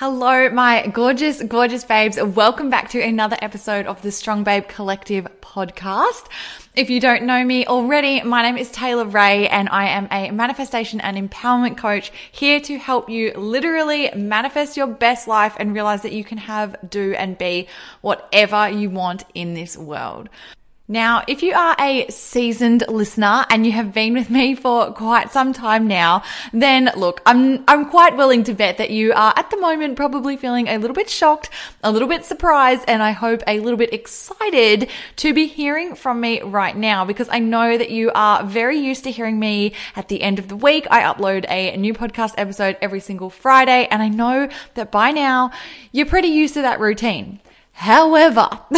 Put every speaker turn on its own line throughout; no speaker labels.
Hello, my gorgeous, gorgeous babes. Welcome back to another episode of the Strong Babe Collective podcast. If you don't know me already, my name is Taylor Ray and I am a manifestation and empowerment coach here to help you literally manifest your best life and realize that you can have, do, and be whatever you want in this world. Now, if you are a seasoned listener and you have been with me for quite some time now, then look, I'm, I'm quite willing to bet that you are at the moment probably feeling a little bit shocked, a little bit surprised, and I hope a little bit excited to be hearing from me right now because I know that you are very used to hearing me at the end of the week. I upload a new podcast episode every single Friday, and I know that by now you're pretty used to that routine. However,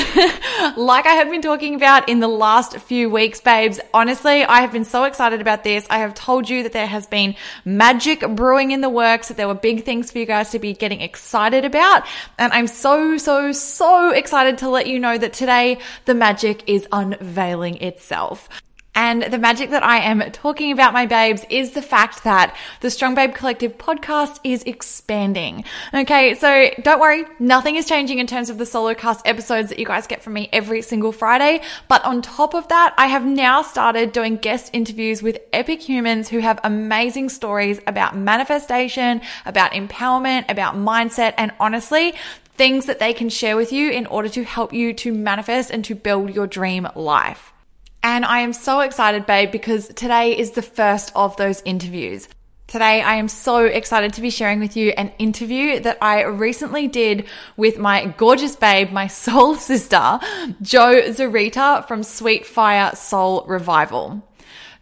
like I have been talking about in the last few weeks, babes, honestly, I have been so excited about this. I have told you that there has been magic brewing in the works, that there were big things for you guys to be getting excited about. And I'm so, so, so excited to let you know that today the magic is unveiling itself. And the magic that I am talking about, my babes, is the fact that the Strong Babe Collective podcast is expanding. Okay, so don't worry, nothing is changing in terms of the solo cast episodes that you guys get from me every single Friday. But on top of that, I have now started doing guest interviews with epic humans who have amazing stories about manifestation, about empowerment, about mindset, and honestly, things that they can share with you in order to help you to manifest and to build your dream life. And I am so excited, babe, because today is the first of those interviews. Today, I am so excited to be sharing with you an interview that I recently did with my gorgeous babe, my soul sister, Joe Zurita from Sweet Fire Soul Revival.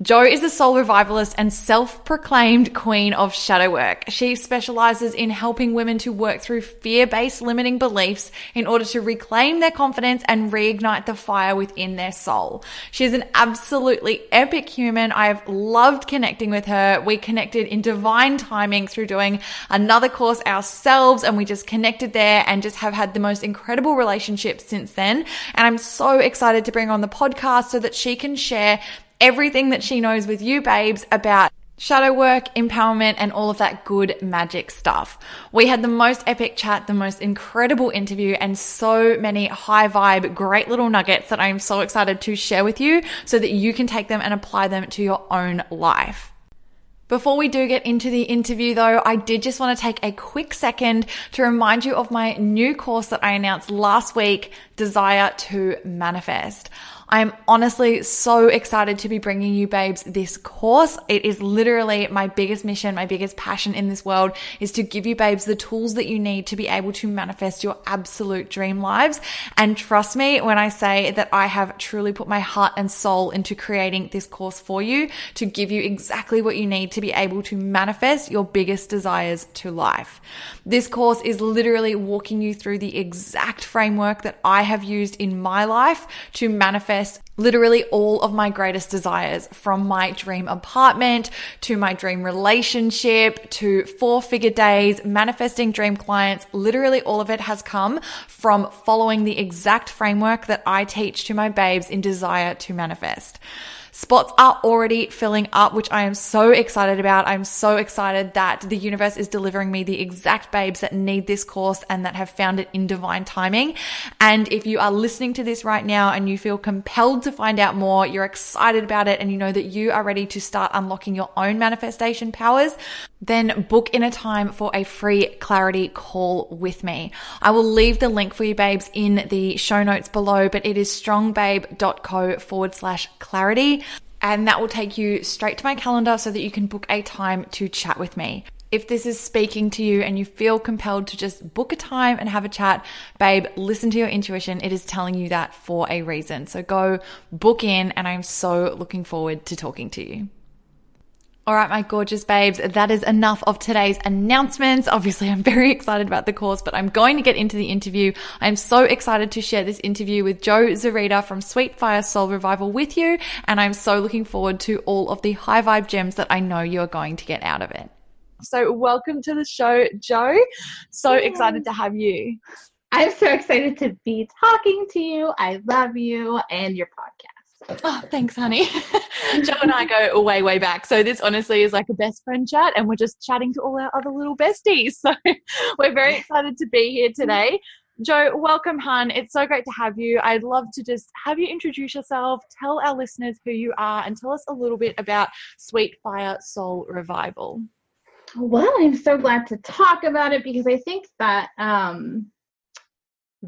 Jo is a soul revivalist and self-proclaimed queen of shadow work. She specializes in helping women to work through fear-based limiting beliefs in order to reclaim their confidence and reignite the fire within their soul. She's an absolutely epic human. I've loved connecting with her. We connected in divine timing through doing another course ourselves and we just connected there and just have had the most incredible relationship since then. And I'm so excited to bring on the podcast so that she can share everything that she knows with you, babes, about shadow work, empowerment, and all of that good magic stuff. We had the most epic chat, the most incredible interview, and so many high vibe, great little nuggets that I am so excited to share with you so that you can take them and apply them to your own life. Before we do get into the interview though, I did just want to take a quick second to remind you of my new course that I announced last week, Desire to Manifest. I'm honestly so excited to be bringing you babes this course. It is literally my biggest mission, my biggest passion in this world is to give you babes the tools that you need to be able to manifest your absolute dream lives. And trust me when I say that I have truly put my heart and soul into creating this course for you to give you exactly what you need to be able to manifest your biggest desires to life. This course is literally walking you through the exact framework that I have used in my life to manifest manifest literally all of my greatest desires from my dream apartment to my dream relationship to four figure days, manifesting dream clients. Literally all of it has come from following the exact framework that I teach to my babes in desire to manifest. Spots are already filling up, which I am so excited about. I'm so excited that the universe is delivering me the exact babes that need this course and that have found it in divine timing. And if you are listening to this right now and you feel compelled to find out more, you're excited about it, and you know that you are ready to start unlocking your own manifestation powers, then book in a time for a free clarity call with me. I will leave the link for you, babes, in the show notes below, but it is strongbabe.co forward slash clarity. And that will take you straight to my calendar so that you can book a time to chat with me. If this is speaking to you and you feel compelled to just book a time and have a chat, babe, listen to your intuition. It is telling you that for a reason. So go book in, and I'm so looking forward to talking to you. All right, my gorgeous babes, that is enough of today's announcements. Obviously, I'm very excited about the course, but I'm going to get into the interview. I'm so excited to share this interview with Joe Zurita from Sweet Fire Soul Revival with you, and I'm so looking forward to all of the high vibe gems that I know you're going to get out of it. So, welcome to the show, Joe. So excited to have you.
I'm so excited to be talking to you. I love you and your podcast.
Oh, thanks, honey. Joe and I go way, way back. So this honestly is like a best friend chat, and we're just chatting to all our other little besties. So we're very excited to be here today. Joe, welcome, hun. It's so great to have you. I'd love to just have you introduce yourself, tell our listeners who you are, and tell us a little bit about Sweet Fire Soul Revival.
Well, I'm so glad to talk about it because I think that um,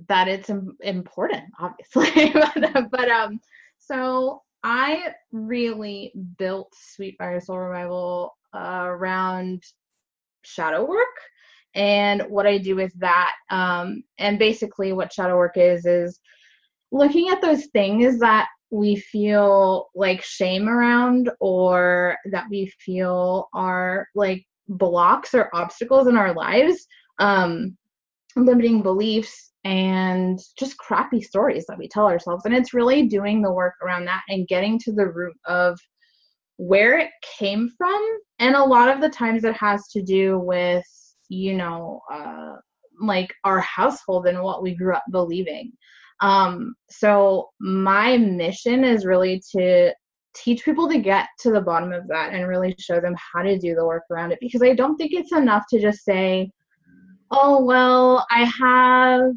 that it's important, obviously. but, but um, so I really built Sweet Fire Soul Revival uh, around shadow work and what I do with that. Um, and basically, what shadow work is is looking at those things that we feel like shame around or that we feel are like blocks or obstacles in our lives, um, limiting beliefs, and just crappy stories that we tell ourselves. And it's really doing the work around that and getting to the root of where it came from. And a lot of the times it has to do with, you know, uh, like our household and what we grew up believing. Um, so my mission is really to teach people to get to the bottom of that and really show them how to do the work around it because I don't think it's enough to just say, oh, well, I have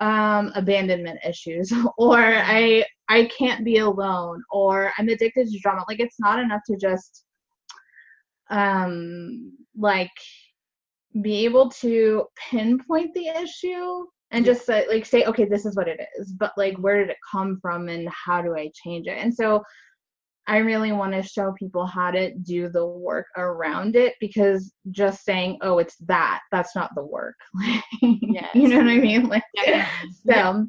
um, abandonment issues or I I can't be alone or I'm addicted to drama. Like it's not enough to just um like be able to pinpoint the issue and just say, like say okay this is what it is but like where did it come from and how do i change it and so I really want to show people how to do the work around it because just saying, oh, it's that, that's not the work. yes. You know what I mean? Like, yeah. so,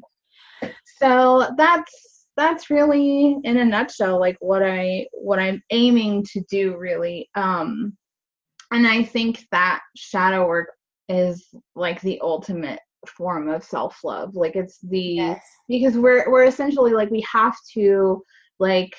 so that's, that's really in a nutshell, like what I, what I'm aiming to do really. Um, and I think that shadow work is like the ultimate form of self-love. Like it's the, yes. because we're, we're essentially like, we have to like,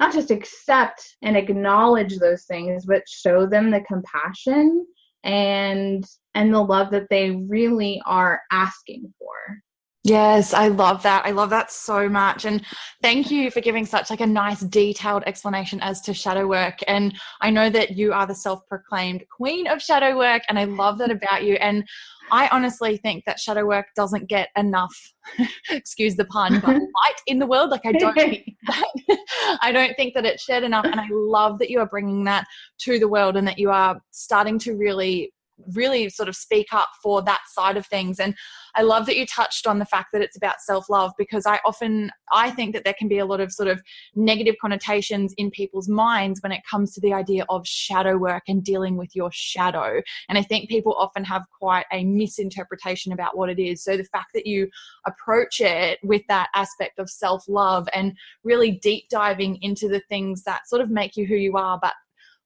not just accept and acknowledge those things but show them the compassion and and the love that they really are asking for
Yes, I love that. I love that so much. And thank you for giving such like a nice detailed explanation as to shadow work. And I know that you are the self-proclaimed queen of shadow work and I love that about you. And I honestly think that shadow work doesn't get enough, excuse the pun, but light in the world. Like I don't think that, I don't think that it's shared enough. And I love that you are bringing that to the world and that you are starting to really really sort of speak up for that side of things. And i love that you touched on the fact that it's about self-love because i often i think that there can be a lot of sort of negative connotations in people's minds when it comes to the idea of shadow work and dealing with your shadow. And i think people often have quite a misinterpretation about what it is. So the fact that you approach it with that aspect of self-love and really deep diving into the things that sort of make you who you are but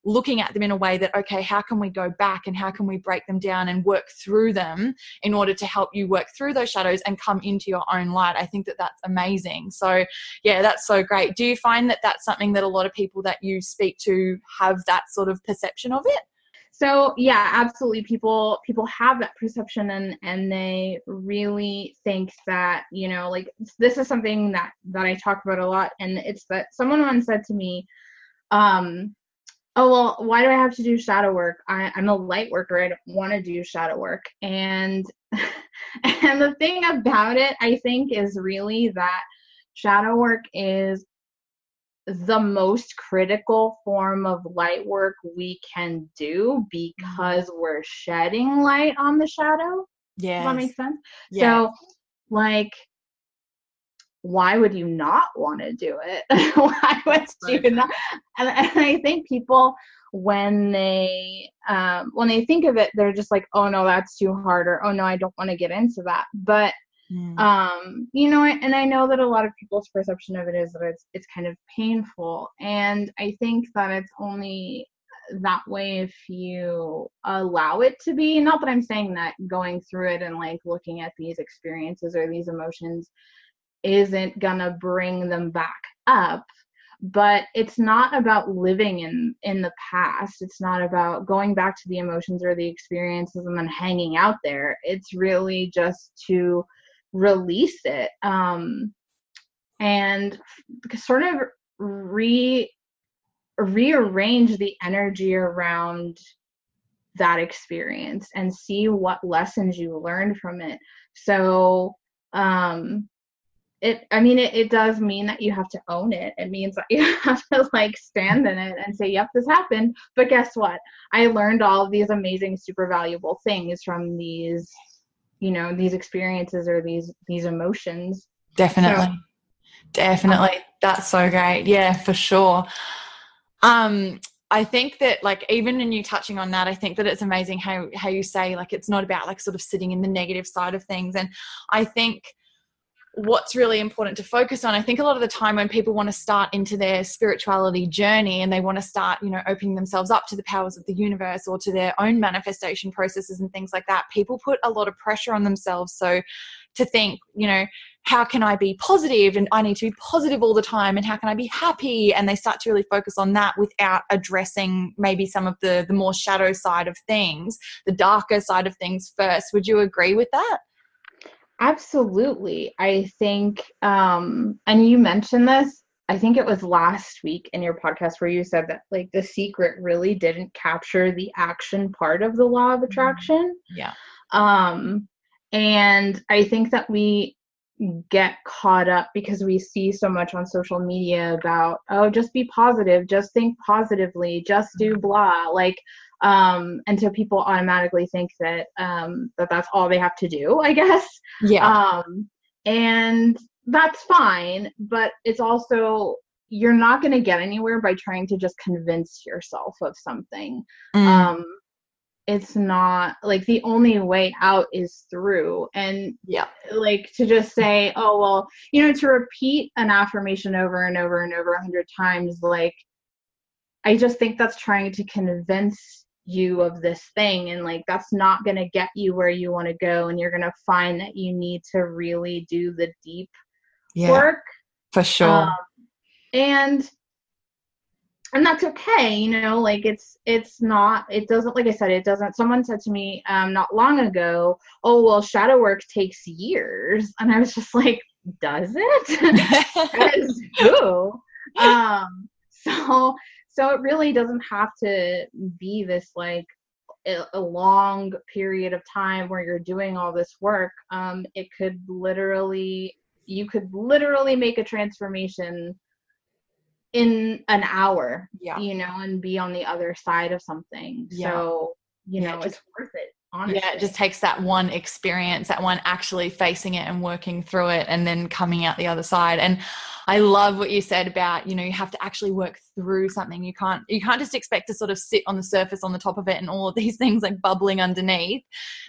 looking at them in a way that okay how can we go back and how can we break them down and work through them in order to help you work through those shadows and come into your own light? I think that that's amazing. So yeah that's so great. Do you find that that's something that a lot of people that you speak to have that sort of perception of it?
So yeah absolutely. People people have that perception and and they really think that you know like this is something that that i talk about a lot. And it's that someone once said to me um oh well why do i have to do shadow work I, i'm a light worker i don't want to do shadow work and and the thing about it i think is really that shadow work is the most critical form of light work we can do because mm-hmm. we're shedding light on the shadow. Yeah. That make sense? Yeah. So, like, why would you not want to do it? why would you not? And, and, I think people, when they um, when they think of it, they're just like, oh no, that's too hard, or oh no, I don't want to get into that. But Mm. Um, you know, and I know that a lot of people's perception of it is that it's it's kind of painful, and I think that it's only that way if you allow it to be. Not that I'm saying that going through it and like looking at these experiences or these emotions isn't gonna bring them back up but it's not about living in in the past. It's not about going back to the emotions or the experiences and then hanging out there. It's really just to release it um, and sort of re rearrange the energy around that experience and see what lessons you learned from it. So um it i mean it, it does mean that you have to own it. It means that you have to like stand in it and say yep this happened. But guess what? I learned all of these amazing super valuable things from these you know these experiences or these these emotions.
Definitely. So, definitely. Um, that's so great. Yeah for sure. Um I think that like even in you touching on that, I think that it's amazing how how you say like it's not about like sort of sitting in the negative side of things. And I think what's really important to focus on. I think a lot of the time when people want to start into their spirituality journey and they want to start, you know, opening themselves up to the powers of the universe or to their own manifestation processes and things like that, people put a lot of pressure on themselves. So to think, you know, how can I be positive and I need to be positive all the time and how can I be happy? And they start to really focus on that without addressing maybe some of the the more shadow side of things, the darker side of things first. Would you agree with that?
Absolutely. I think, um, and you mentioned this, I think it was last week in your podcast where you said that like the secret really didn't capture the action part of the law of attraction.
Yeah.
Um, and I think that we get caught up because we see so much on social media about, oh, just be positive, just think positively, just do mm-hmm. blah. Like, um, and so people automatically think that um, that that's all they have to do, I guess.
Yeah.
Um, and that's fine, but it's also you're not going to get anywhere by trying to just convince yourself of something. Mm. Um, it's not like the only way out is through and
yeah
like to just say oh well you know to repeat an affirmation over and over and over a hundred times like i just think that's trying to convince you of this thing and like that's not going to get you where you want to go and you're going to find that you need to really do the deep yeah, work.
for sure. Um,
and and that's okay you know like it's it's not it doesn't like i said it doesn't someone said to me um not long ago oh well shadow work takes years. And i was just like does it? Who? Um so so it really doesn't have to be this like a long period of time where you're doing all this work um, it could literally you could literally make a transformation in an hour
yeah
you know and be on the other side of something yeah. so you know it's worth it honestly.
yeah it just takes that one experience that one actually facing it and working through it and then coming out the other side and I love what you said about, you know, you have to actually work through something. You can't you can't just expect to sort of sit on the surface on the top of it and all of these things like bubbling underneath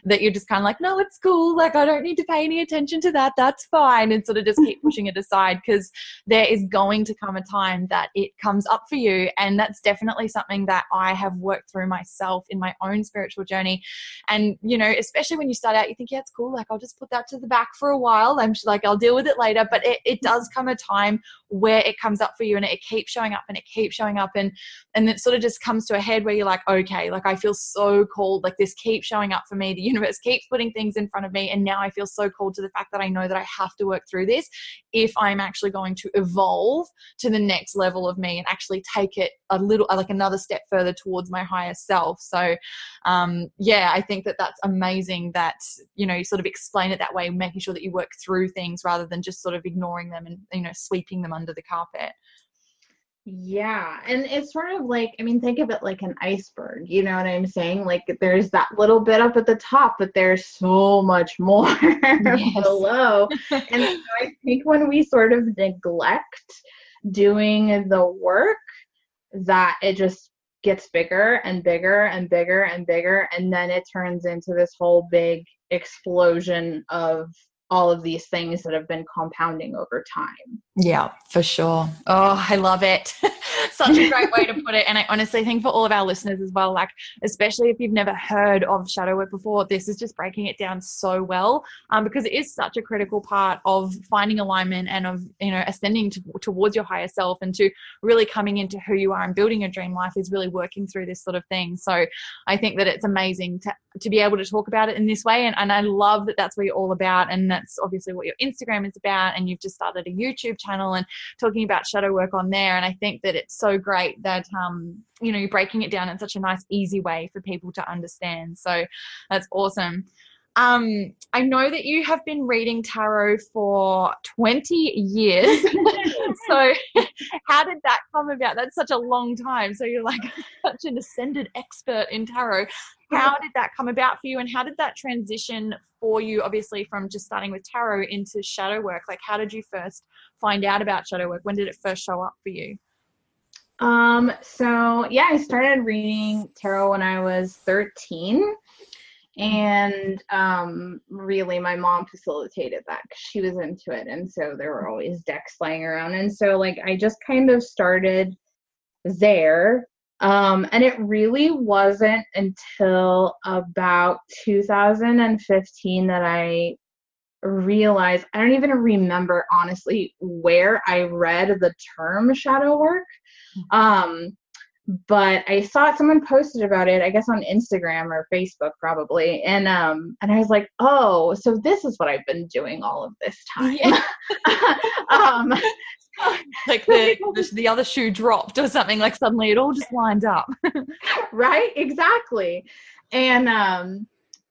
that you're just kind of like, no, it's cool. Like I don't need to pay any attention to that. That's fine. And sort of just keep pushing it aside because there is going to come a time that it comes up for you. And that's definitely something that I have worked through myself in my own spiritual journey. And, you know, especially when you start out, you think, yeah, it's cool. Like I'll just put that to the back for a while. I'm like, I'll deal with it later. But it, it does come a time time where it comes up for you and it keeps showing up and it keeps showing up and and it sort of just comes to a head where you're like okay like i feel so called like this keeps showing up for me the universe keeps putting things in front of me and now i feel so called to the fact that i know that i have to work through this if i'm actually going to evolve to the next level of me and actually take it a little like another step further towards my higher self. So um yeah i think that that's amazing that you know you sort of explain it that way making sure that you work through things rather than just sort of ignoring them and you know sweeping them under the carpet
yeah, and it's sort of like I mean, think of it like an iceberg. You know what I'm saying? Like there's that little bit up at the top, but there's so much more below. and so I think when we sort of neglect doing the work, that it just gets bigger and bigger and bigger and bigger, and then it turns into this whole big explosion of all of these things that have been compounding over time.
Yeah, for sure. Oh, I love it. Such a great way to put it. And I honestly think for all of our listeners as well, like, especially if you've never heard of shadow work before, this is just breaking it down so well um, because it is such a critical part of finding alignment and of, you know, ascending to, towards your higher self and to really coming into who you are and building your dream life is really working through this sort of thing. So I think that it's amazing to, to be able to talk about it in this way. And, and I love that that's what you're all about. And that's obviously what your Instagram is about. And you've just started a YouTube channel and talking about shadow work on there. And I think that it's so great that, um, you know, you're breaking it down in such a nice, easy way for people to understand. So that's awesome. Um, I know that you have been reading tarot for 20 years. so, how did that come about? That's such a long time. So, you're like such an ascended expert in tarot. How did that come about for you? And how did that transition for you, obviously, from just starting with tarot into shadow work? Like, how did you first find out about shadow work? When did it first show up for you?
Um, so yeah, I started reading tarot when I was 13 and um, really my mom facilitated that because she was into it. And so there were always decks lying around. And so like i just kind of started there. Um, and it really wasn't until about 2015 that i realized i don't even remember honestly where i read the term shadow work mm-hmm. um, but I saw someone posted about it, I guess on Instagram or Facebook probably. And um and I was like, "Oh, so this is what I've been doing all of this time." Yeah.
um like the, the, the other shoe dropped or something like suddenly it all just lined up.
right? Exactly. And um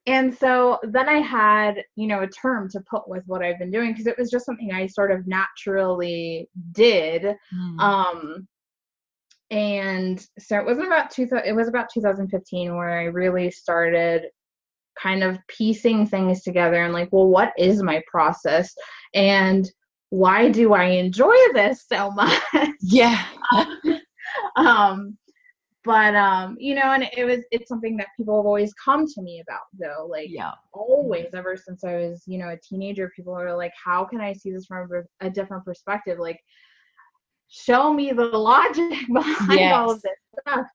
and so then I had, you know, a term to put with what I've been doing because it was just something I sort of naturally did. Mm. Um and so it wasn't about two it was about 2015 where i really started kind of piecing things together and like well what is my process and why do i enjoy this so much
yeah
um but um you know and it was it's something that people have always come to me about though like
yeah.
always ever since i was you know a teenager people are like how can i see this from a different perspective? Like show me the logic behind yes. all of this stuff.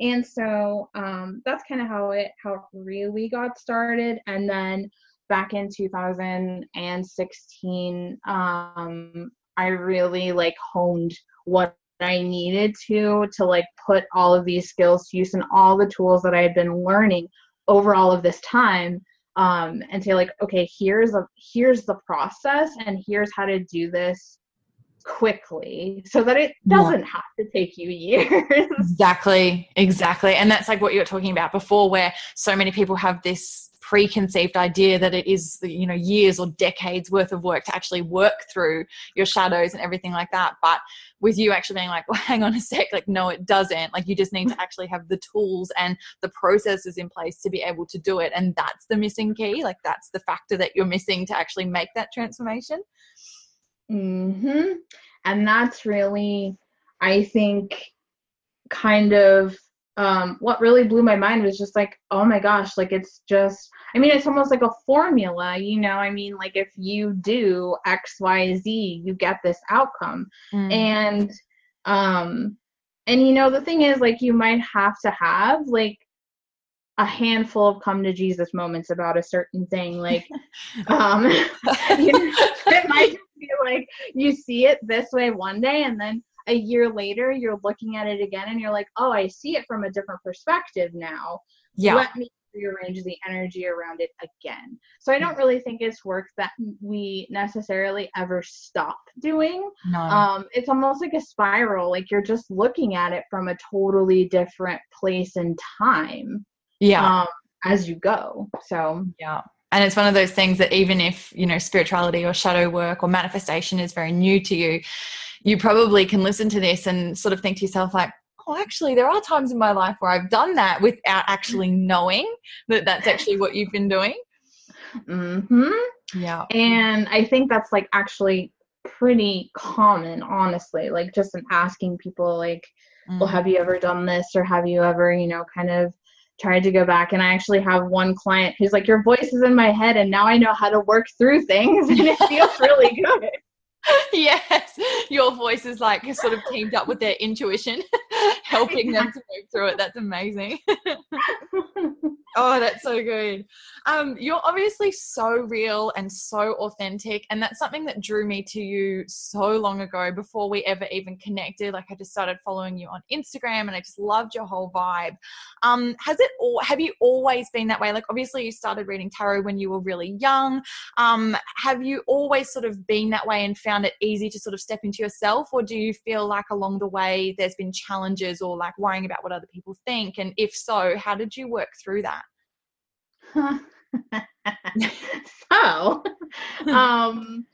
And so um, that's kind of how it how it really got started. And then back in 2016 um, i really like honed what i needed to to like put all of these skills to use and all the tools that i had been learning over all of this time um, and say like okay here's a here's the process and here's how to do this quickly so that it doesn't yeah. have to take you years.
exactly, exactly. And that's like what you were talking about before, where so many people have this preconceived idea that it is you know years or decades worth of work to actually work through your shadows and everything like that. But with you actually being like well hang on a sec like no it doesn't. Like you just need to actually have the tools and the processes in place to be able to do it. And that's the missing key. Like that's the factor that you're missing to actually make that transformation.
Mhm. And that's really I think kind of um, what really blew my mind was just like, oh my gosh, like it's just, I mean, it's almost like a formula, you know? I mean, like if you do X, Y, Z, you get this outcome. Mm. And, um, and you know, the thing is, like, you might have to have like a handful of come to Jesus moments about a certain thing. Like, um, you know, it might be like you see it this way one day and then a year later you're looking at it again and you're like, oh, I see it from a different perspective now.
Yeah.
Let me rearrange the energy around it again. So I don't really think it's work that we necessarily ever stop doing.
No.
Um, it's almost like a spiral. Like you're just looking at it from a totally different place and time.
yeah.
Um, as you go. So
Yeah. And it's one of those things that even if, you know, spirituality or shadow work or manifestation is very new to you, you probably can listen to this and sort of think to yourself, like, oh, actually, there are times in my life where I've done that without actually knowing that that's actually what you've been doing.
hmm
Yeah.
And I think that's like actually pretty common, honestly. Like just in asking people, like, well, have you ever done this or have you ever, you know, kind of tried to go back? And I actually have one client who's like, your voice is in my head and now I know how to work through things and it feels really good.
yes, your voice is like sort of teamed up with their intuition, helping them to move through it. That's amazing. oh, that's so good. Um, you're obviously so real and so authentic, and that's something that drew me to you so long ago before we ever even connected. Like I just started following you on Instagram, and I just loved your whole vibe. Um, has it all? Have you always been that way? Like obviously you started reading tarot when you were really young. Um, have you always sort of been that way and found it easy to sort of step into yourself, or do you feel like along the way there's been challenges or like worrying about what other people think? And if so, how did you work through that?
so, um,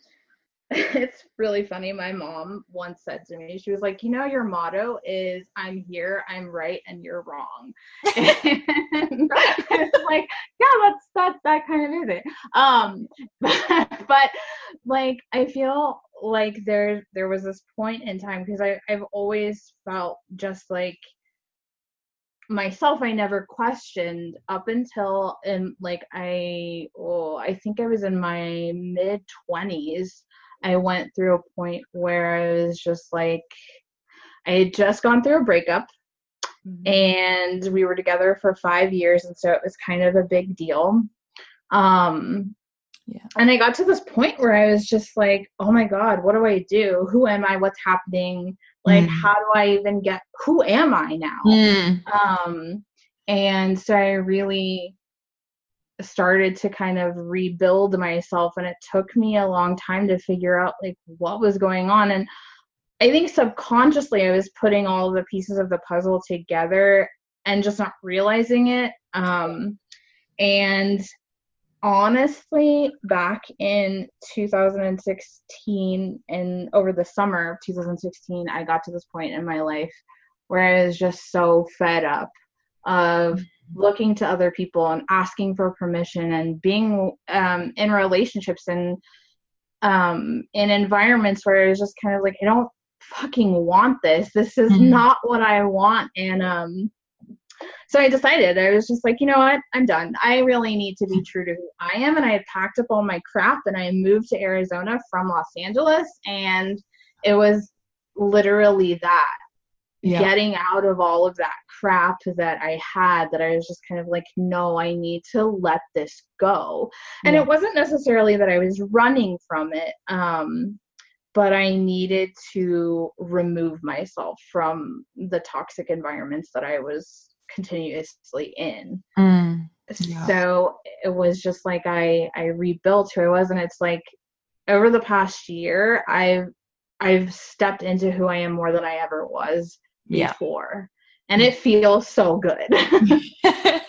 it's really funny. My mom once said to me, she was like, You know, your motto is I'm here, I'm right, and you're wrong. and it's like, yeah, that's that that kind of is it. Um but, but like I feel like there there was this point in time because I've always felt just like myself I never questioned up until in like I oh I think I was in my mid 20s I went through a point where I was just like I had just gone through a breakup and we were together for 5 years and so it was kind of a big deal. Um
Yeah.
and I got to this point where I was just like oh my god what do I do? Who am I? What's happening like
Mm.
how do I even get who am I now
Mm.
um and so i really started to kind of rebuild myself and it took me a long time to figure out like what was going on and i think subconsciously i was putting all the pieces of the puzzle together and just not realizing it um and honestly back in 2016 and over the summer of 2016 i got to this point in my life where i was just so fed up of looking to other people and asking for permission and being um, in relationships and um, in environments where it was just kind of like i don't fucking want this this is
Mhm.
not what i want and um so I decided I was just like, you know what, I'm done. I really need to be true to who I am, and I had packed up all my crap and I moved to Arizona from Los Angeles, and it was literally that
Yeah.
getting out of all of that crap that I had that I was just kind of like, no, I need to let this go. And
Yeah.
it wasn't necessarily that I was running from it, um, but I needed to remove myself from the toxic environments that I was continuously in.
Mm. Yeah.
So it was just like I I rebuilt who I was, and it's like over the past year I've I've stepped into who I am more than I ever was
Yeah.
before, and it feels so good.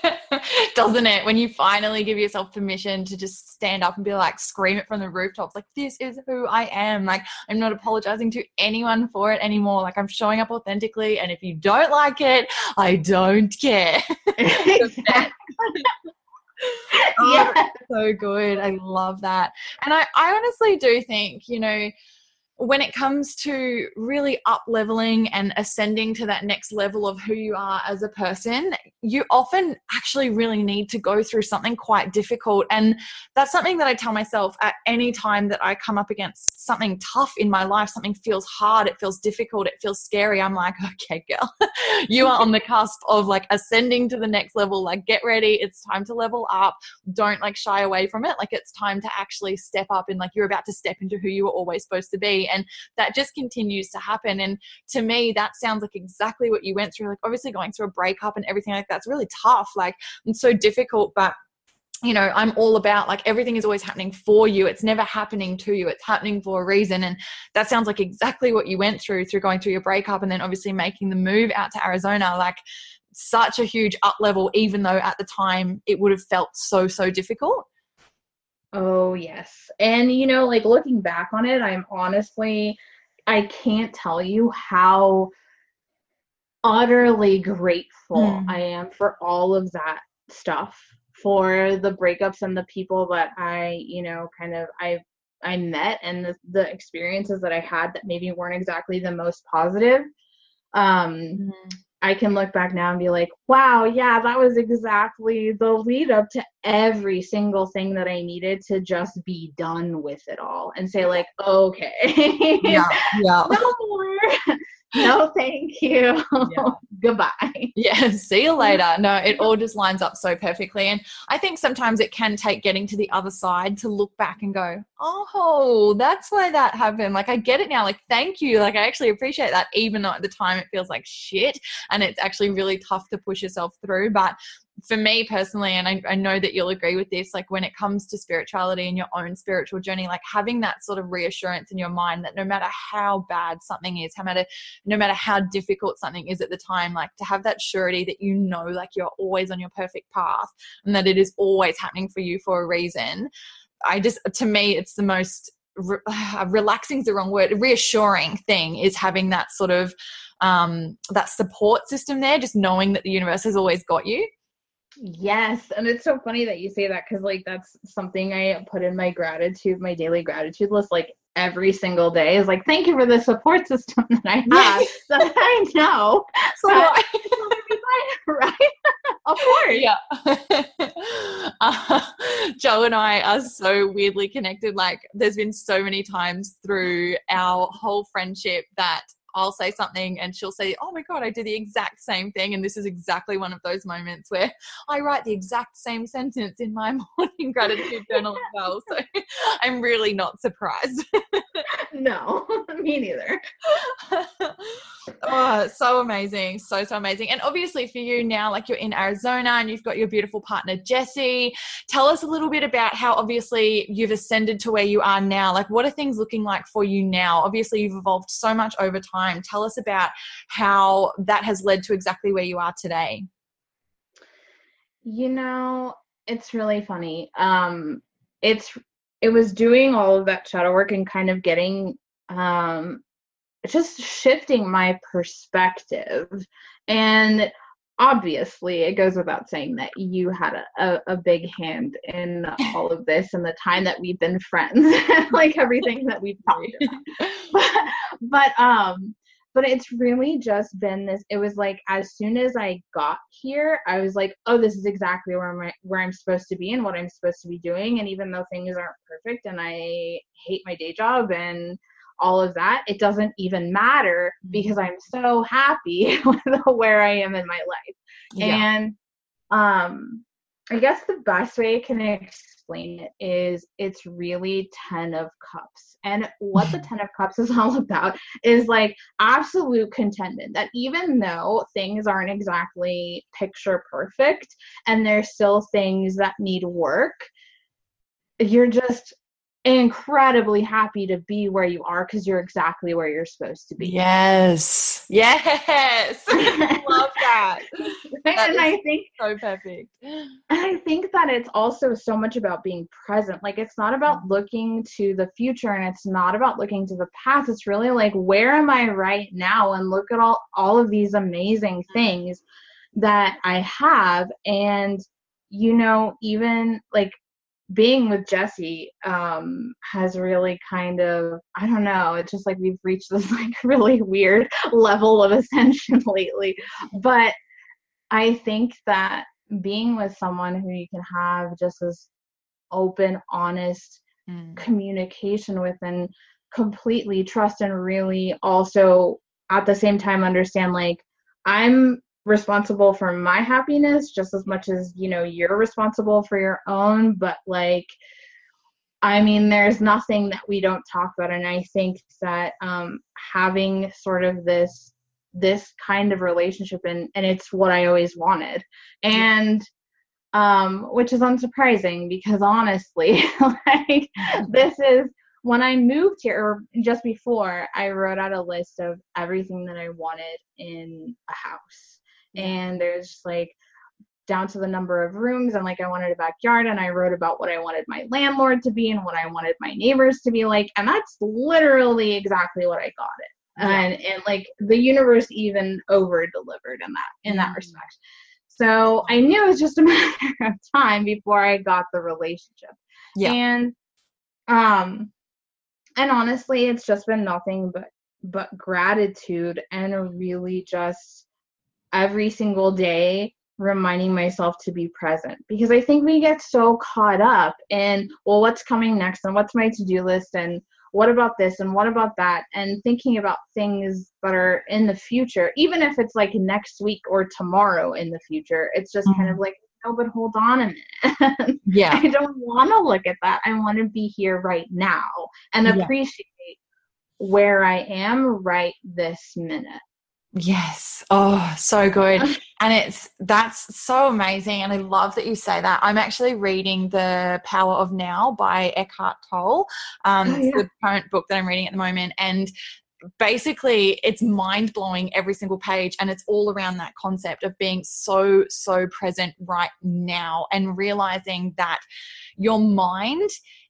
Doesn't it? When you finally give yourself permission to just stand up and be like, scream it from the rooftops, like, this is who I am. Like, I'm not apologizing to anyone for it anymore. Like, I'm showing up authentically. And if you don't like it, I don't care. Oh,
yeah.
so good. I love that. And I, I honestly do think, you know, when it comes to really up leveling and ascending to that next level of who you are as a person, you often actually really need to go through something quite difficult. And that's something that I tell myself at any time that I come up against something tough in my life, something feels hard, it feels difficult, it feels scary. I'm like, okay, girl, you are on the cusp of like ascending to the next level. Like, get ready. It's time to level up. Don't like shy away from it. Like, it's time to actually step up and like you're about to step into who you were always supposed to be and that just continues to happen and to me that sounds like exactly what you went through like obviously going through a breakup and everything like that's really tough like and so difficult but you know, I'm all about like everything is always happening for you. It's never happening to you. It's happening for a reason. And that sounds like exactly what you went through through going through your breakup and then obviously making the move out to Arizona. Like such a huge up level, even though at the time it would have felt so, so difficult.
Oh, yes. And, you know, like looking back on it, I'm honestly, I can't tell you how utterly grateful mm. I am for all of that stuff, for the breakups and the people that I, you know, kind of, I, I met and the, the experiences that I had that maybe weren't exactly the most positive. Um, mm. I can look back now and be like, wow, yeah, that was exactly the lead up to every single thing that I needed to just be done with it all and say, like, okay. Yeah. yeah. no more no thank you. Yeah. goodbye.
Yeah see you later. No it all just lines up so perfectly and i think sometimes it can take getting to the other side to look back and go oh that's why that happened. Like i get it now like thank you. Like i actually appreciate that even though at the time it feels like shit and it's actually really tough to push yourself through but for me personally, and I, I, know that you'll agree with this, like when it comes to spirituality and your own spiritual journey, like having that sort of reassurance in your mind that no matter how bad something is, how matter no matter how difficult something is at the time, like to have that surety that you know like you're always on your perfect path and that it is always happening for you for a reason. I just to me it's the most re- relaxing is the wrong word reassuring thing is having that sort of um, that support system there just knowing that the universe has always got you
Yes, and it's so funny that you say that because like that's something I put in my gratitude, my daily gratitude list, like every single day is like, thank you for the support system that I have that I know. So I, right? of course.
Yeah. uh, Joe and I are so weirdly connected. Like, there's been so many times through our whole friendship that I'll say something and she'll say, Oh my God, I do the exact same thing. And this is exactly one of those moments where I write the exact same sentence in my morning gratitude journal as well. So I'm really not surprised.
no, me neither.
oh, so amazing. So, so amazing. And obviously for you now, like you're in Arizona and you've got your beautiful partner, Jesse. Tell us a little bit about how obviously you've ascended to where you are now. Like, what are things looking like for you now? Obviously, you've evolved so much over time. Tell us about how that has led to exactly where you are today.
You know, it's really funny. Um, it's it was doing all of that shadow work and kind of getting um just shifting my perspective and obviously it goes without saying that you had a, a, a, big hand in all of this and the time that we've been friends like everything that we've talked about but, but um but it's really just been this it was like as soon as i got here i was like oh this is exactly where i'm where i'm supposed to be and what i'm supposed to be doing and even though things aren't perfect and i hate my day job and all of that, it doesn't even matter mm-hmm. because I'm so happy with where I am in my life. Yeah. And um I guess the best way I can explain it is it's really 10 of cups. And what the 10 of cups is all about is like absolute contentment that even though things aren't exactly picture perfect and there's still things that need work, you're just incredibly happy to be where you are because you're exactly where you're supposed to be.
Yes. Yes. I love that.
that and I think
so perfect.
And I think that it's also so much about being present. Like it's not about looking to the future and it's not about looking to the past. It's really like where am I right now and look at all all of these amazing mm-hmm. things that I have and you know even like being with Jesse um, has really kind of I don't know. It's just like we've reached this like really weird level of ascension lately. But I think that being with someone who you can have just this open, honest mm. communication with and completely trust and really also at the same time understand like I'm responsible for my happiness just as much as you know you're responsible for your own but like i mean there's nothing that we don't talk about and i think that um having sort of this this kind of relationship and and it's what i always wanted. And um which is unsurprising because honestly like this is when I moved here, or just before, I wrote out a list of everything that I wanted in a house and there's like down to the number of rooms and like I wanted a backyard and I wrote about what I wanted my landlord to be and what I wanted my neighbors to be like and that's literally exactly what I got it. Yeah. And and like the universe even over delivered in that in that mm-hmm. respect. So I knew it was just a matter of time before I got the relationship. Yeah. And um and honestly it's just been nothing but but gratitude and really just every single day reminding myself to be present because I think we get so caught up in, well, what's coming next and what's my to do list and what about this and what about that and thinking about things that are in the future, even if it's like next week or tomorrow in the future, it's just mm-hmm. kind of mm-hmm. like, oh, but hold on a minute.
yeah.
I don't want to look at that. I want to be here right now and appreciate yeah. where I am right this minute.
Yes. Oh, so good. And it's that's so amazing. And I love that you say that. I'm actually reading The Power of Now by Eckhart Tolle. Um, oh, yeah. It's the current book that I'm reading at the moment. And basically it's mind blowing every single page and it's all around that concept of being so so present right now and realizing that your mind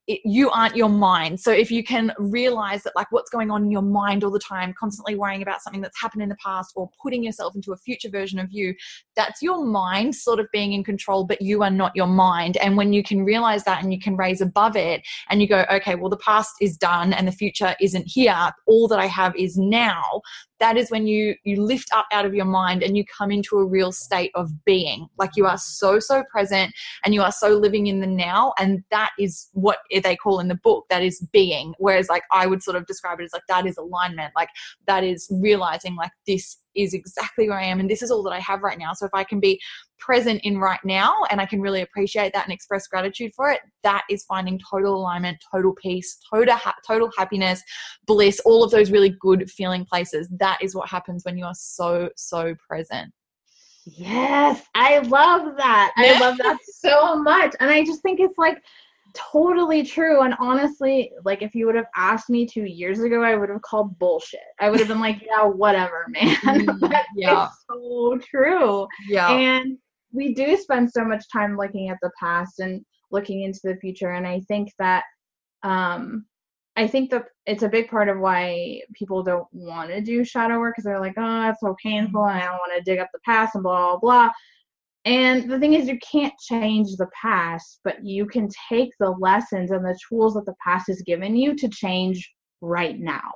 it, you aren't your mind. So if you can realize that, like, what's going on in your mind all the time, constantly worrying about something that's happened in the past or putting yourself into a future version of you, that's your mind sort of being in control, but you are not your mind. And when you can realize that and you can raise above it and you go, okay, well, the past is done and the future isn't here. All that I have is now that is when you you lift up out of your mind and you come into a real state of being. Like you are so so present and you are so living in the now and that is what they call in the book that is being. Whereas like i would sort of describe it as like that is alignment. Like that is realizing like this is exactly where I am and this is all that I have right now. So if I can be present in right now and I can really appreciate that and express gratitude for it, that is finding total alignment, total peace, total ha- total happiness, bliss, all of those really good feeling places. That is what happens when you are so so present.
Yes, I love that. I love that so much. And I just think it's like totally true. And honestly like if you would have asked me two years ago i would have called bullshit. I would have been like yeah whatever man. Mm, yeah. so true.
Yeah.
And we do spend so much time looking at the past and looking into the future. And i think that um i think that it's a big part of why people don't want to do shadow work because they're like oh that's so painful and i don't want to dig up the past and blah blah blah and the thing is, you can't change the past, but you can take the lessons and the tools that the past has given you to change right now.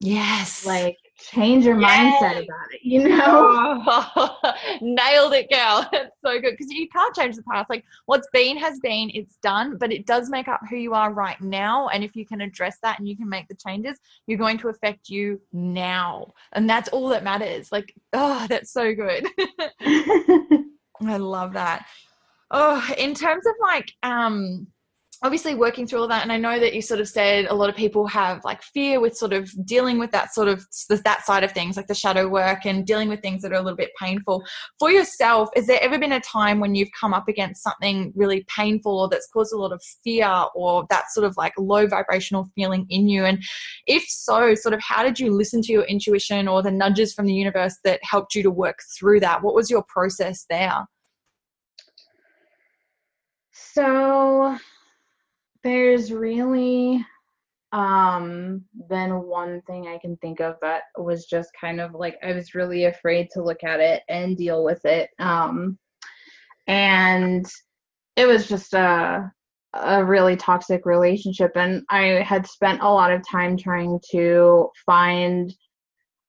Yes.
Like change your Yay. mindset about it, you know?
Oh, nailed it, girl. It's so good because you can't change the past. Like what's been has been, it's done, but it does make up who you are right now. And if you can address that and you can make the changes, you're going to affect you now. And that's all that matters. Like, oh, that's so good. I love that. Oh, in terms of like um obviously working through all that and i know that you sort of said a lot of people have like fear with sort of dealing with that sort of that side of things like the shadow work and dealing with things that are a little bit painful. For yourself has there ever been a time when you've come up against something really painful or that's caused a lot of fear or that sort of like low vibrational feeling in you? And if so sort of how did you listen to your intuition or the nudges from the universe that helped you to work through that? What was your process there?
So there's really um been one thing I can think of that was just kind of like I was really afraid to look at it and deal with it. Um and it was just uh a really toxic relationship and I had spent a lot of time trying to find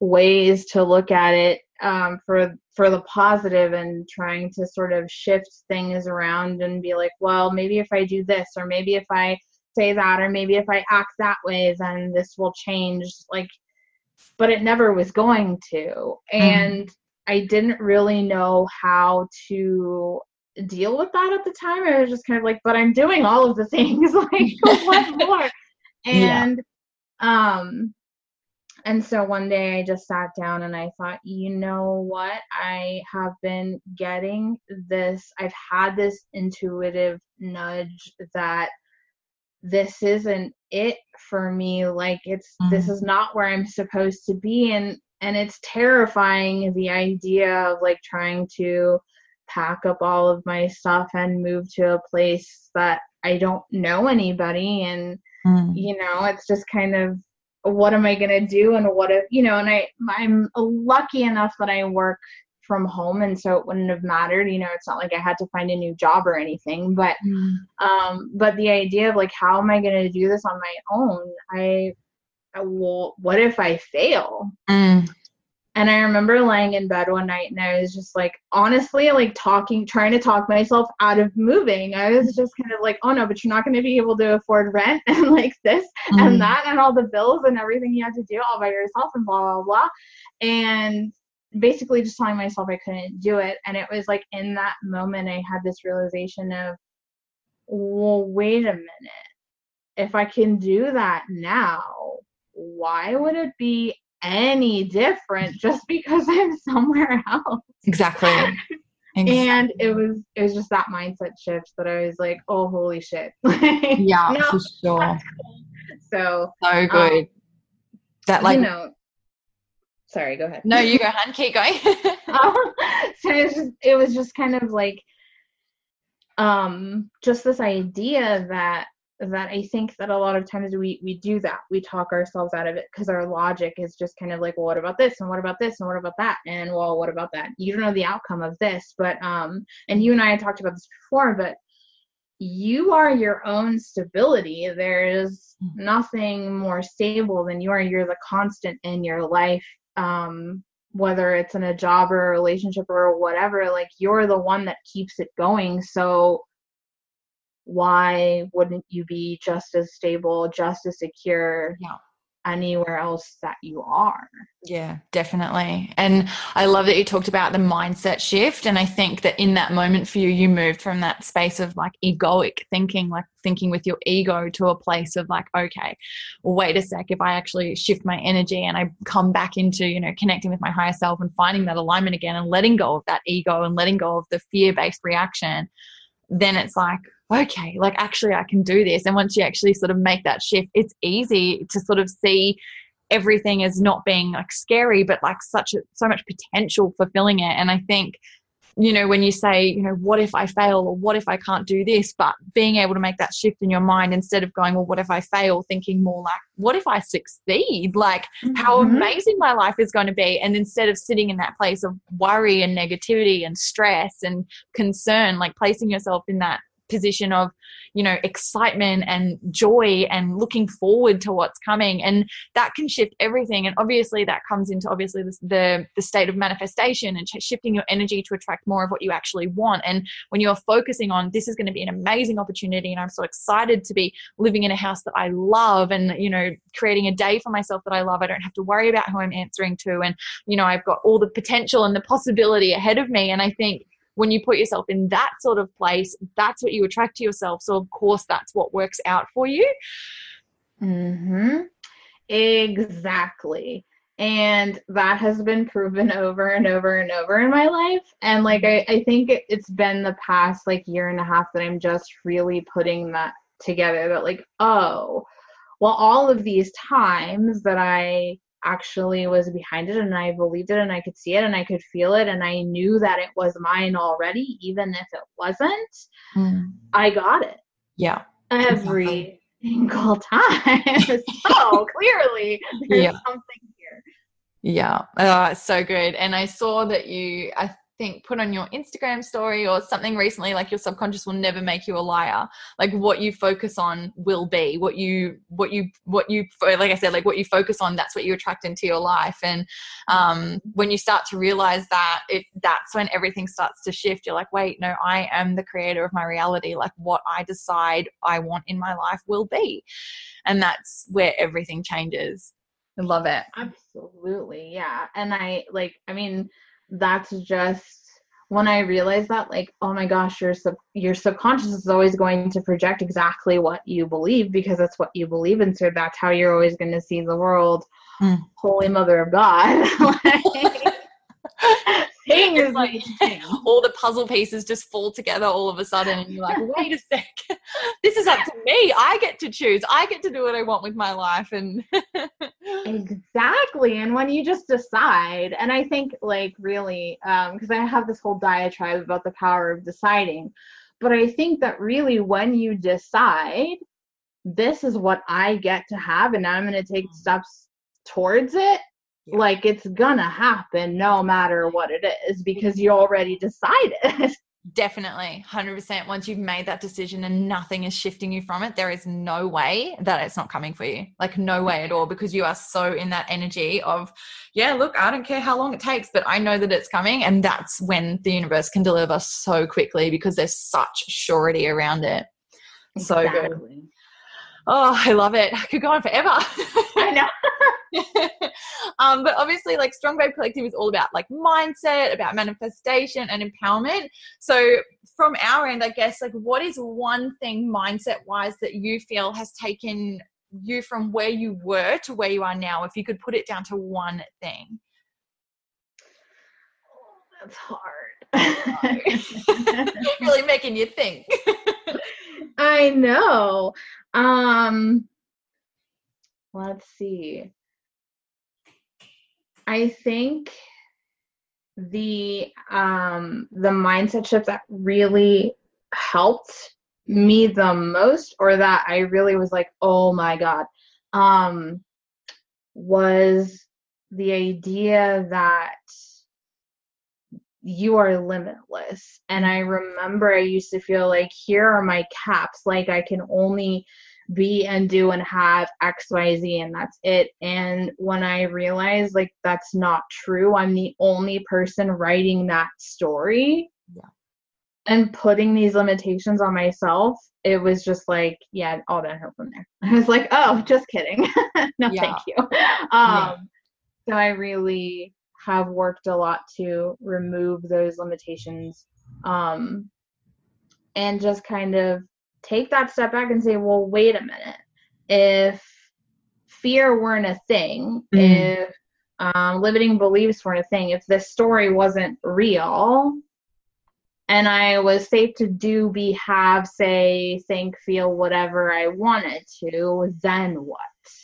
ways to look at it um, for for the positive and trying to sort of shift things around and be like, well, maybe if I do this or maybe if I say that or maybe if I act that way, then this will change. Like, but it never was going to, mm-hmm. and mm. I didn't really know how to deal with that at the time. I was just kind of like, but I'm doing all of the things. like, what more? And yeah. um and so one day I just sat down and I thought, you know what? I have been getting this, I've had this intuitive nudge that this isn't it for me. Like it's, mm-hmm. this is not where I'm supposed to be. And, and it's terrifying the idea of like trying to pack up all of my stuff and move to a place that I don't know anybody. And, mm. you know, it's just kind of, what am I going to do and what if, you know, and I, I'm lucky enough that I work from home and so it wouldn't have mattered, you know, it's not like I had to find a new job or anything, but, mm. um, but the idea of like, how am I going to do this on my own? I, well, what if I fail? Mm. And I remember laying in bed one night and I was just like, honestly, like talking, trying to talk myself out of moving. I was just kind of like, oh no, but you're not going to be able to afford rent and like this mm-hmm. and that and all the bills and everything you have to do all by yourself and blah, blah, blah. And basically just telling myself I couldn't do it. And it was like in that moment, I had this realization of, well, wait a minute. If I can do that now, why would it be any different just because I'm somewhere else.
Exactly.
exactly. And it was it was just that mindset shift that I was like, oh holy shit.
yeah, no, for sure.
So
so um, good. Um,
that like you know sorry, go ahead.
No, you go ahead, keep going.
um, so it was just it was just kind of like um just this idea that that I think that a lot of times we we do that. We talk ourselves out of it because our logic is just kind of like, well, what about this and what about this and what about that and well, what about that? You don't know the outcome of this, but um, and you and I had talked about this before, but you are your own stability. There is mm-hmm. nothing more stable than you are. You're the constant in your life. Um, whether it's in a job or a relationship or whatever, like you're the one that keeps it going. So why wouldn't you be just as stable, just as secure yeah. anywhere else that you are?
Yeah, definitely. And I love that you talked about the mindset shift. And I think that in that moment for you, you moved from that space of like egoic thinking, like thinking with your ego, to a place of like, okay, well, wait a sec, if I actually shift my energy and I come back into, you know, connecting with my higher self and finding that alignment again and letting go of that ego and letting go of the fear based reaction, then it's like, okay, like actually I can do this. And once you actually sort of make that shift, it's easy to sort of see everything as not being like scary, but like such a, so much potential fulfilling it. And I think you know, when you say, you know, what if I fail or what if I can't do this, but being able to make that shift in your mind instead of going, well, what if I fail, thinking more like, what if I succeed? Like, mm-hmm. how amazing my life is going to be. And instead of sitting in that place of worry and negativity and stress and concern, like placing yourself in that position of you know excitement and joy and looking forward to what's coming. And that can shift everything. And obviously that comes into obviously the the, the state of manifestation and shifting your energy to attract more of what you actually want. And when you're focusing on this is going to be an amazing opportunity and I'm so excited to be living in a house that I love and you know creating a day for myself that I love I don't have to worry about who I'm answering to. And you know I've got all the potential and the possibility ahead of me. And I think when you put yourself in that sort of place, that's what you attract to yourself. So, of course, that's what works out for you.
Mm-hmm. Exactly. And that has been proven over and over and over in my life. And like, I, I think it, it's been the past like year and a half that I'm just really putting that together that, like, oh, well, all of these times that I actually was behind it and I believed it and I could see it and I could feel it and I knew that it was mine already, even if it wasn't. Mm. I got it.
Yeah.
Every single time. so clearly there's yeah. something here.
Yeah. Oh, so good. And I saw that you, I think put on your Instagram story or something recently like your subconscious will never make you a liar. Like what you focus on will be what you what you what you like I said like what you focus on that's what you attract into your life and um when you start to realize that it that's when everything starts to shift. You're like wait no I am the creator of my reality like what I decide I want in my life will be. And that's where everything changes. I love it.
Absolutely. Yeah. And I like I mean that's just when I realized that, like, oh my gosh, your sub your subconscious is always going to project exactly what you believe because that's what you believe, and so that's how you're always going to see the world. Mm. Holy Mother of God. like,
thing is like all the puzzle pieces just fall together all of a sudden and you're like wait a sec. This is up to me. I get to choose. I get to do what i want with my life. And
exactly. And when you just decide and i think like really um because i have this whole diatribe about the power of deciding but i think that really when you decide this is what i get to have and now i'm going to take mm. steps towards it yeah. like it's gonna happen no matter what it is because you already decided.
Definitely 100% once you've made that decision and nothing is shifting you from it there is no way that it's not coming for you. Like no way at all because you are so in that energy of yeah look i don't care how long it takes but i know that it's coming. And that's when the universe can deliver so quickly because there's such surety around it. So exactly. good oh i love it i could go on forever
i know
um, but obviously, like Strong Babe Collective is all about like mindset, about manifestation and empowerment. So, from our end, I guess, like, what is one thing mindset wise that you feel has taken you from where you were to where you are now? If you could put it down to one thing.
Oh, that's hard.
really making you think.
I know. Um, let's see. I think the um the mindset shift that really helped me the most or that I really was like, "Oh my god." Um was the idea that you are limitless. And I remember I used to feel like here are my caps, like I can only be and do and have xyz and that's it and when i realized like that's not true i'm the only person writing that story yeah. and putting these limitations on myself it was just like yeah all downhill from there i was like oh just kidding no yeah. thank you um yeah. so i really have worked a lot to remove those limitations um and just kind of take that step back and say, well, wait a minute. If fear weren't a thing, mm. if um, limiting beliefs weren't a thing, if this story wasn't real, and I was safe to do, be, have, say, think, feel whatever I wanted to, then what?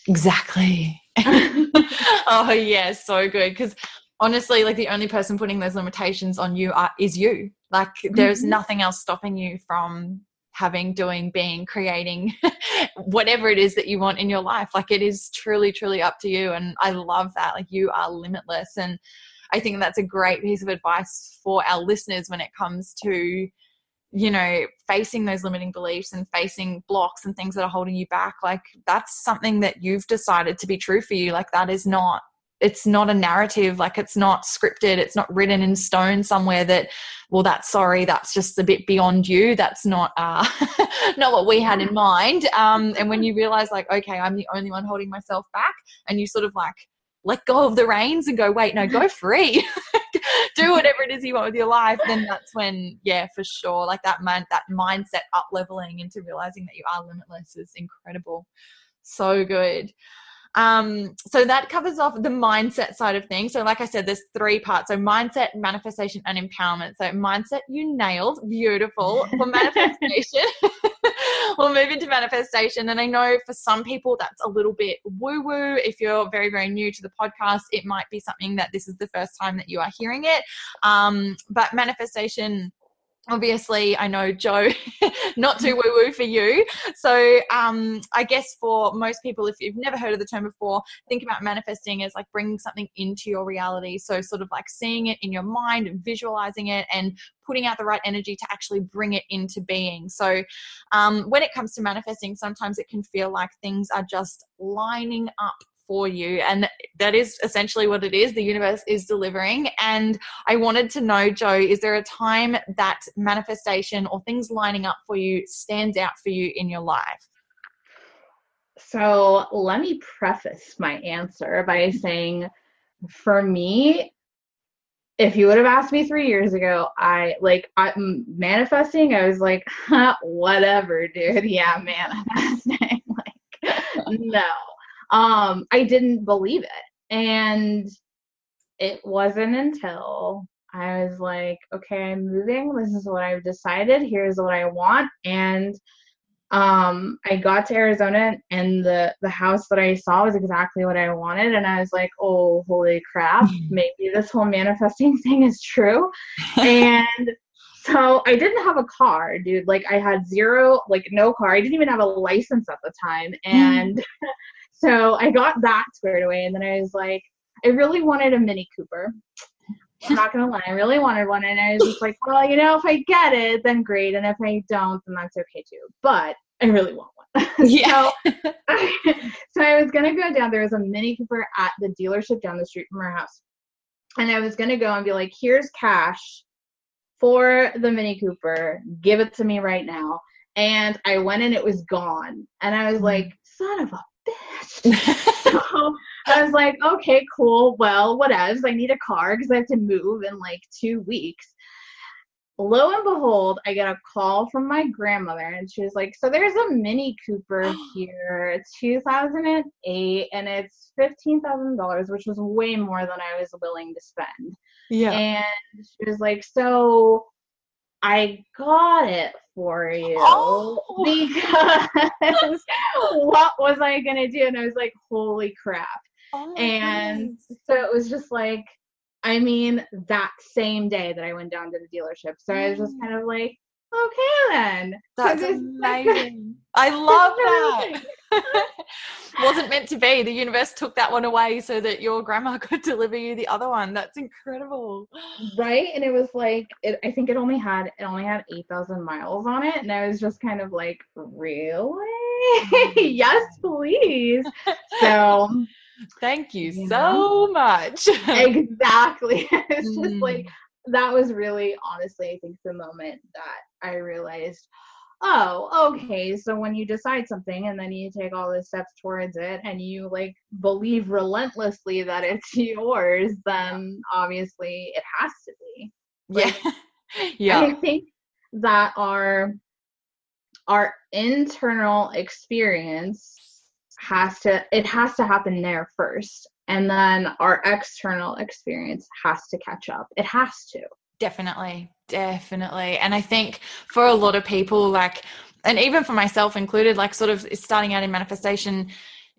Exactly. oh, yeah, so good. Because honestly, like the only person putting those limitations on you are, is you. Like, there's mm-hmm. nothing else stopping you from having, doing, being, creating, whatever it is that you want in your life. Like it is truly, truly up to you. And I love that. Like you are limitless. And I think that's a great piece of advice for our listeners when it comes to, you know, facing those limiting beliefs and facing blocks and things that are holding you back. Like that's something that you've decided to be true for you. Like that is not it's not a narrative like it's not scripted it's not written in stone somewhere that well that's sorry that's just a bit beyond you that's not uh not what we had in mind. Um and when you realize like okay i'm the only one holding myself back and you sort of like let go of the reins and go wait no go free. Do whatever it is you want with your life then that's when yeah for sure like that man that mindset up leveling into realizing that you are limitless is incredible. So good um, so that covers off the mindset side of things. So, like I said, there's three parts. So, mindset, manifestation, and empowerment. So, mindset, you nailed. Beautiful. For manifestation, we'll move into manifestation. And I know for some people that's a little bit woo woo. If you're very, very new to the podcast, it might be something that this is the first time that you are hearing it. Um, but manifestation obviously i know Jo not too woo woo for you. So um, i guess for most people if you've never heard of the term before think about manifesting as like bringing something into your reality. So sort of like seeing it in your mind visualizing it and putting out the right energy to actually bring it into being. So um, when it comes to manifesting sometimes it can feel like things are just lining up for you. And that is essentially what it is. The universe is delivering. And I wanted to know, Jo, is there a time that manifestation or things lining up for you stands out for you in your life?
So let me preface my answer by saying, for me, if you would have asked me three years ago, I like I'm manifesting. I was like, huh, whatever, dude. Yeah, manifesting. like, no um, I didn't believe it. And it wasn't until I was like, okay, I'm moving. This is what I've decided. Here's what I want. And um, I got to Arizona and the, the house that I saw was exactly what I wanted. And I was like, oh, holy crap, maybe this whole manifesting thing is true. and so I didn't have a car, dude. Like I had zero, like no car. I didn't even have a license at the time. And so I got that squared away, and then I was like, I really wanted a Mini Cooper. I'm not gonna lie, I really wanted one, and I was just like, well, you know, if I get it, then great, and if I don't, then that's okay too. But I really want one. Yeah. so, so I was gonna go down. There was a Mini Cooper at the dealership down the street from our house, and I was gonna go and be like, here's cash for the Mini Cooper. Give it to me right now. And I went and it was gone, and I was mm. like, son of a bitch. so I was like, okay, cool. Well, whatevs. I need a car because I have to move in like two weeks. Lo and behold, I get a call from my grandmother, and she was like, "So there's a Mini Cooper here. It's 2008, and it's fifteen thousand dollars, which was way more than I was willing to spend." Yeah. And she was like, "So I got it for you oh. because what was I gonna do? And I was like, holy crap. Oh and goodness. so it was just like, I mean, that same day that I went down to the dealership. So I was just mm. kind of like, okay then.
That's amazing. I love that. Wasn't meant to be. The universe took that one away so that your grandma could deliver you the other one. That's incredible.
Right? And it was like it, I think it only had it only had 8,000 miles on it and I was just kind of like, "Really? yes, please." So
Thank you, you so know? much.
exactly. it's just like mm that was really honestly i think the moment that i realized oh okay so when you decide something and then you take all the steps towards it and you like believe relentlessly that it's yours then obviously it has to be.
Like, yeah yeah.
i think that our our internal experience has to it has to happen there first and then our external experience has to catch up. It has to
definitely definitely. And i think for a lot of people like and even for myself included like sort of starting out in manifestation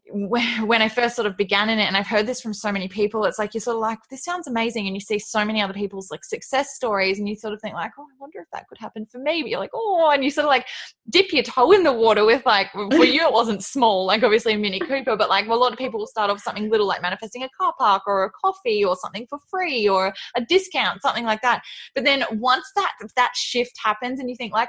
when I first sort of began in it, and I've heard this from so many people, it's like you're sort of like, this sounds amazing, and you see so many other people's like success stories, and you sort of think like, oh, I wonder if that could happen for me. But you're like, oh, and you sort of like dip your toe in the water with like, for you it wasn't small, like obviously a Mini Cooper, but like a lot of people will start off something little, like manifesting a car park or a coffee or something for free or a discount, something like that. But then once that that shift happens, and you think like,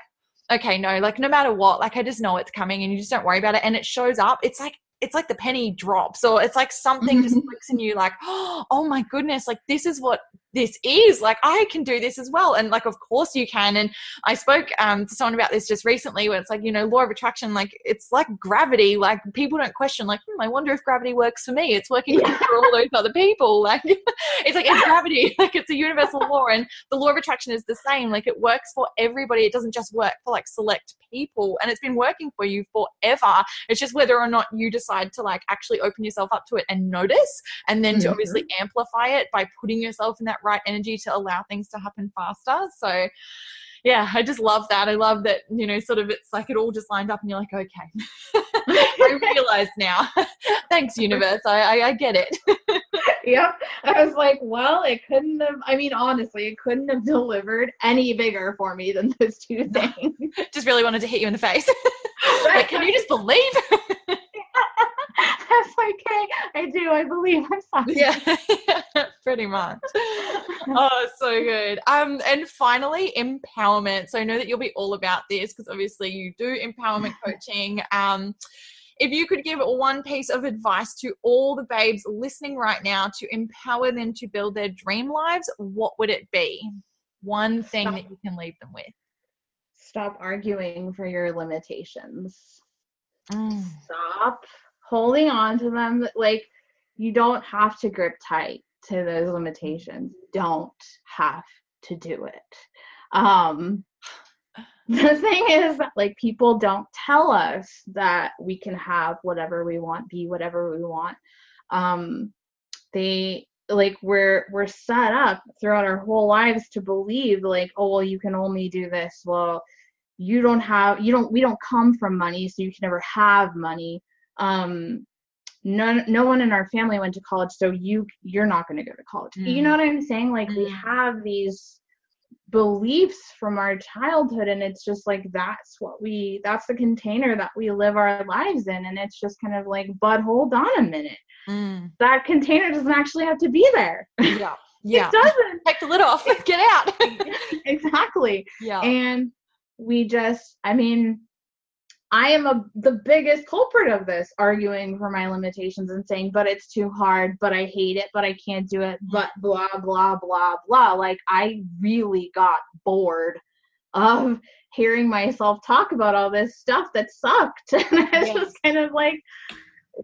okay, no, like no matter what, like I just know it's coming and you just don't worry about it and it shows up. It's like it's like the penny drops or it's like something just mm-hmm. clicks in you like oh my goodness like this is what this is like i can do this as well and like of course you can and i spoke um, to someone about this just recently where it's like you know law of attraction like it's like gravity like people don't question like hmm, i wonder if gravity works for me it's working yeah. for all those other people like it's like it's gravity like it's a universal law and the law of attraction is the same like it works for everybody it doesn't just work for like select people and it's been working for you forever it's just whether or not you decide to like actually open yourself up to it and notice and then mm-hmm. to obviously amplify it by putting yourself in that right energy to allow things to happen faster so yeah, I just love that. I love that, you know, sort of it's like it all just lined up and you're like, okay, I realize now. Thanks, universe. I, I, I get it.
yep. I was like, well, it couldn't have, I mean, honestly, it couldn't have delivered any bigger for me than those two things.
just really wanted to hit you in the face. like, can you just believe?
I was like, hey, I do, I believe. I'm sorry.
Yeah, pretty much. Oh, so good. Um, and finally, empowerment. So I know that you'll be all about this because obviously you do empowerment coaching. Um, if you could give one piece of advice to all the babes listening right now to empower them to build their dream lives, what would it be? One thing Stop. that you can leave them with.
Stop arguing for your limitations. Mm. Stop holding on to them. Like, you don't have to grip tight to those limitations. Don't have to do it. Um, the thing is like people don't tell us that we can have whatever we want be whatever we want um they like we're we're set up throughout our whole lives to believe like oh well you can only do this well you don't have you don't we don't come from money so you can never have money. Um none no one in our family went to college so you you're not going to go to college. Mm. you know what i'm saying? Like mm. we have these beliefs from our childhood and it's just like that's what we that's the container that we live our lives in and it's just kind of like but hold on a minute. Mm. that container doesn't actually have to be there.
Yeah. Yeah.
it doesn't.
Take the lid off get out.
Exactly. Yeah. And we just i mean I am a, the biggest culprit of this, arguing for my limitations and saying, but it's too hard, but I hate it, but I can't do it, but blah, blah, blah, blah. Like, I really got bored of hearing myself talk about all this stuff that sucked. and it's yes. just kind of like,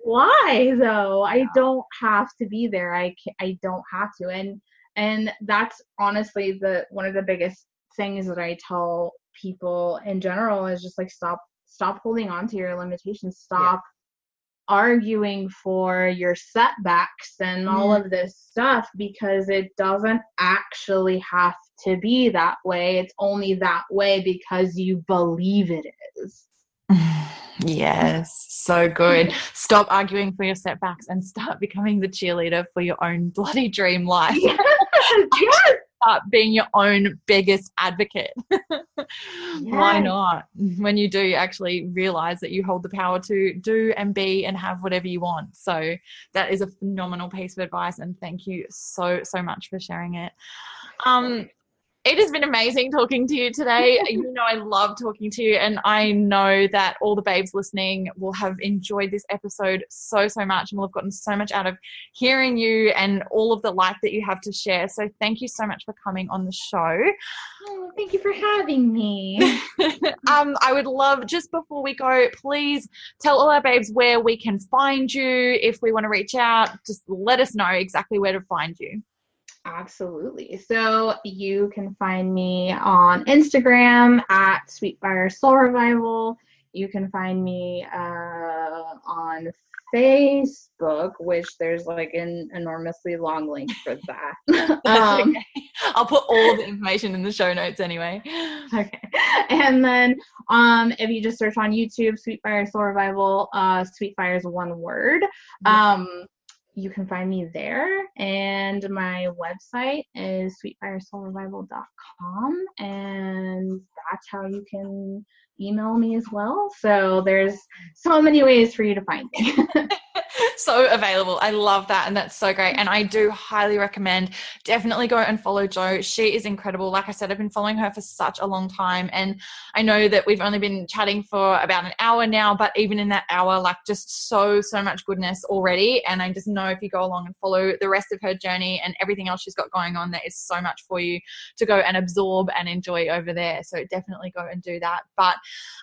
why though? I don't have to be there. I I don't have to. And and that's honestly the one of the biggest things that I tell people in general is just like stop stop holding on to your limitations stop yeah. arguing for your setbacks and all mm-hmm. of this stuff because it doesn't actually have to be that way it's only that way because you believe it is
Yes, so good. Stop arguing for your setbacks and start becoming the cheerleader for your own bloody dream life. Yes, yes start being your own biggest advocate. Why not? When you do actually realize that you hold the power to do and be and have whatever you want. So that is a phenomenal piece of advice. And thank you so, so much for sharing it. Um, it has been amazing talking to you today. you know, I love talking to you, and I know that all the babes listening will have enjoyed this episode so, so much and will have gotten so much out of hearing you and all of the life that you have to share. So, thank you so much for coming on the show.
Oh, thank you for having me.
um, I would love, just before we go, please tell all our babes where we can find you. If we want to reach out, just let us know exactly where to find you.
Absolutely. So you can find me on Instagram at Sweetfire Soul Revival. You can find me uh, on Facebook, which there's like an enormously long link for that.
um, okay. I'll put all the information in the show notes anyway.
Okay. And then um, if you just search on YouTube, Sweetfire Soul Revival, uh, Sweetfire is one word. Um, you can find me there. And my website is sweetfiresoulrevival.com. And that's how you can email me as well. So there's so many ways for you to find me.
so available. I love that. And that's so great. And I do highly recommend definitely go and follow Jo. She is incredible. Like I said, I've been following her for such a long time. And I know that we've only been chatting for about an hour now, but even in that hour, like just so, so much goodness already. And I just know if you go along and follow the rest of her journey and everything else she's got going on, there is so much for you to go and absorb and enjoy over there. So definitely go and do that. But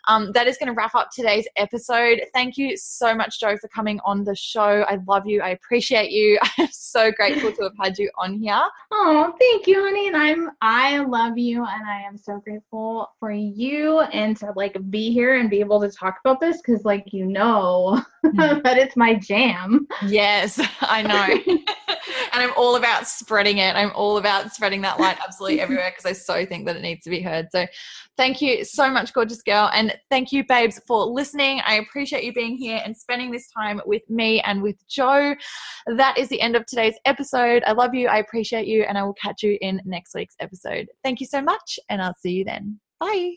um, that is going to wrap up today's episode. Thank you so much, Jo, for coming on the show. I love you. I appreciate you. I'm so grateful to have had you on here.
Oh, thank you, honey. And I'm I love you and I am so grateful for you and to like be here and be able to talk about this because like you know mm. that it's my jam.
Yes, I know. And I'm all about spreading it. I'm all about spreading that light absolutely everywhere because I so think that it needs to be heard. So thank you so much, gorgeous girl. And thank you, babes, for listening. I appreciate you being here and spending this time with me and with Jo. That is the end of today's episode. I love you. I appreciate you. And I will catch you in next week's episode. Thank you so much. And I'll see you then. Bye.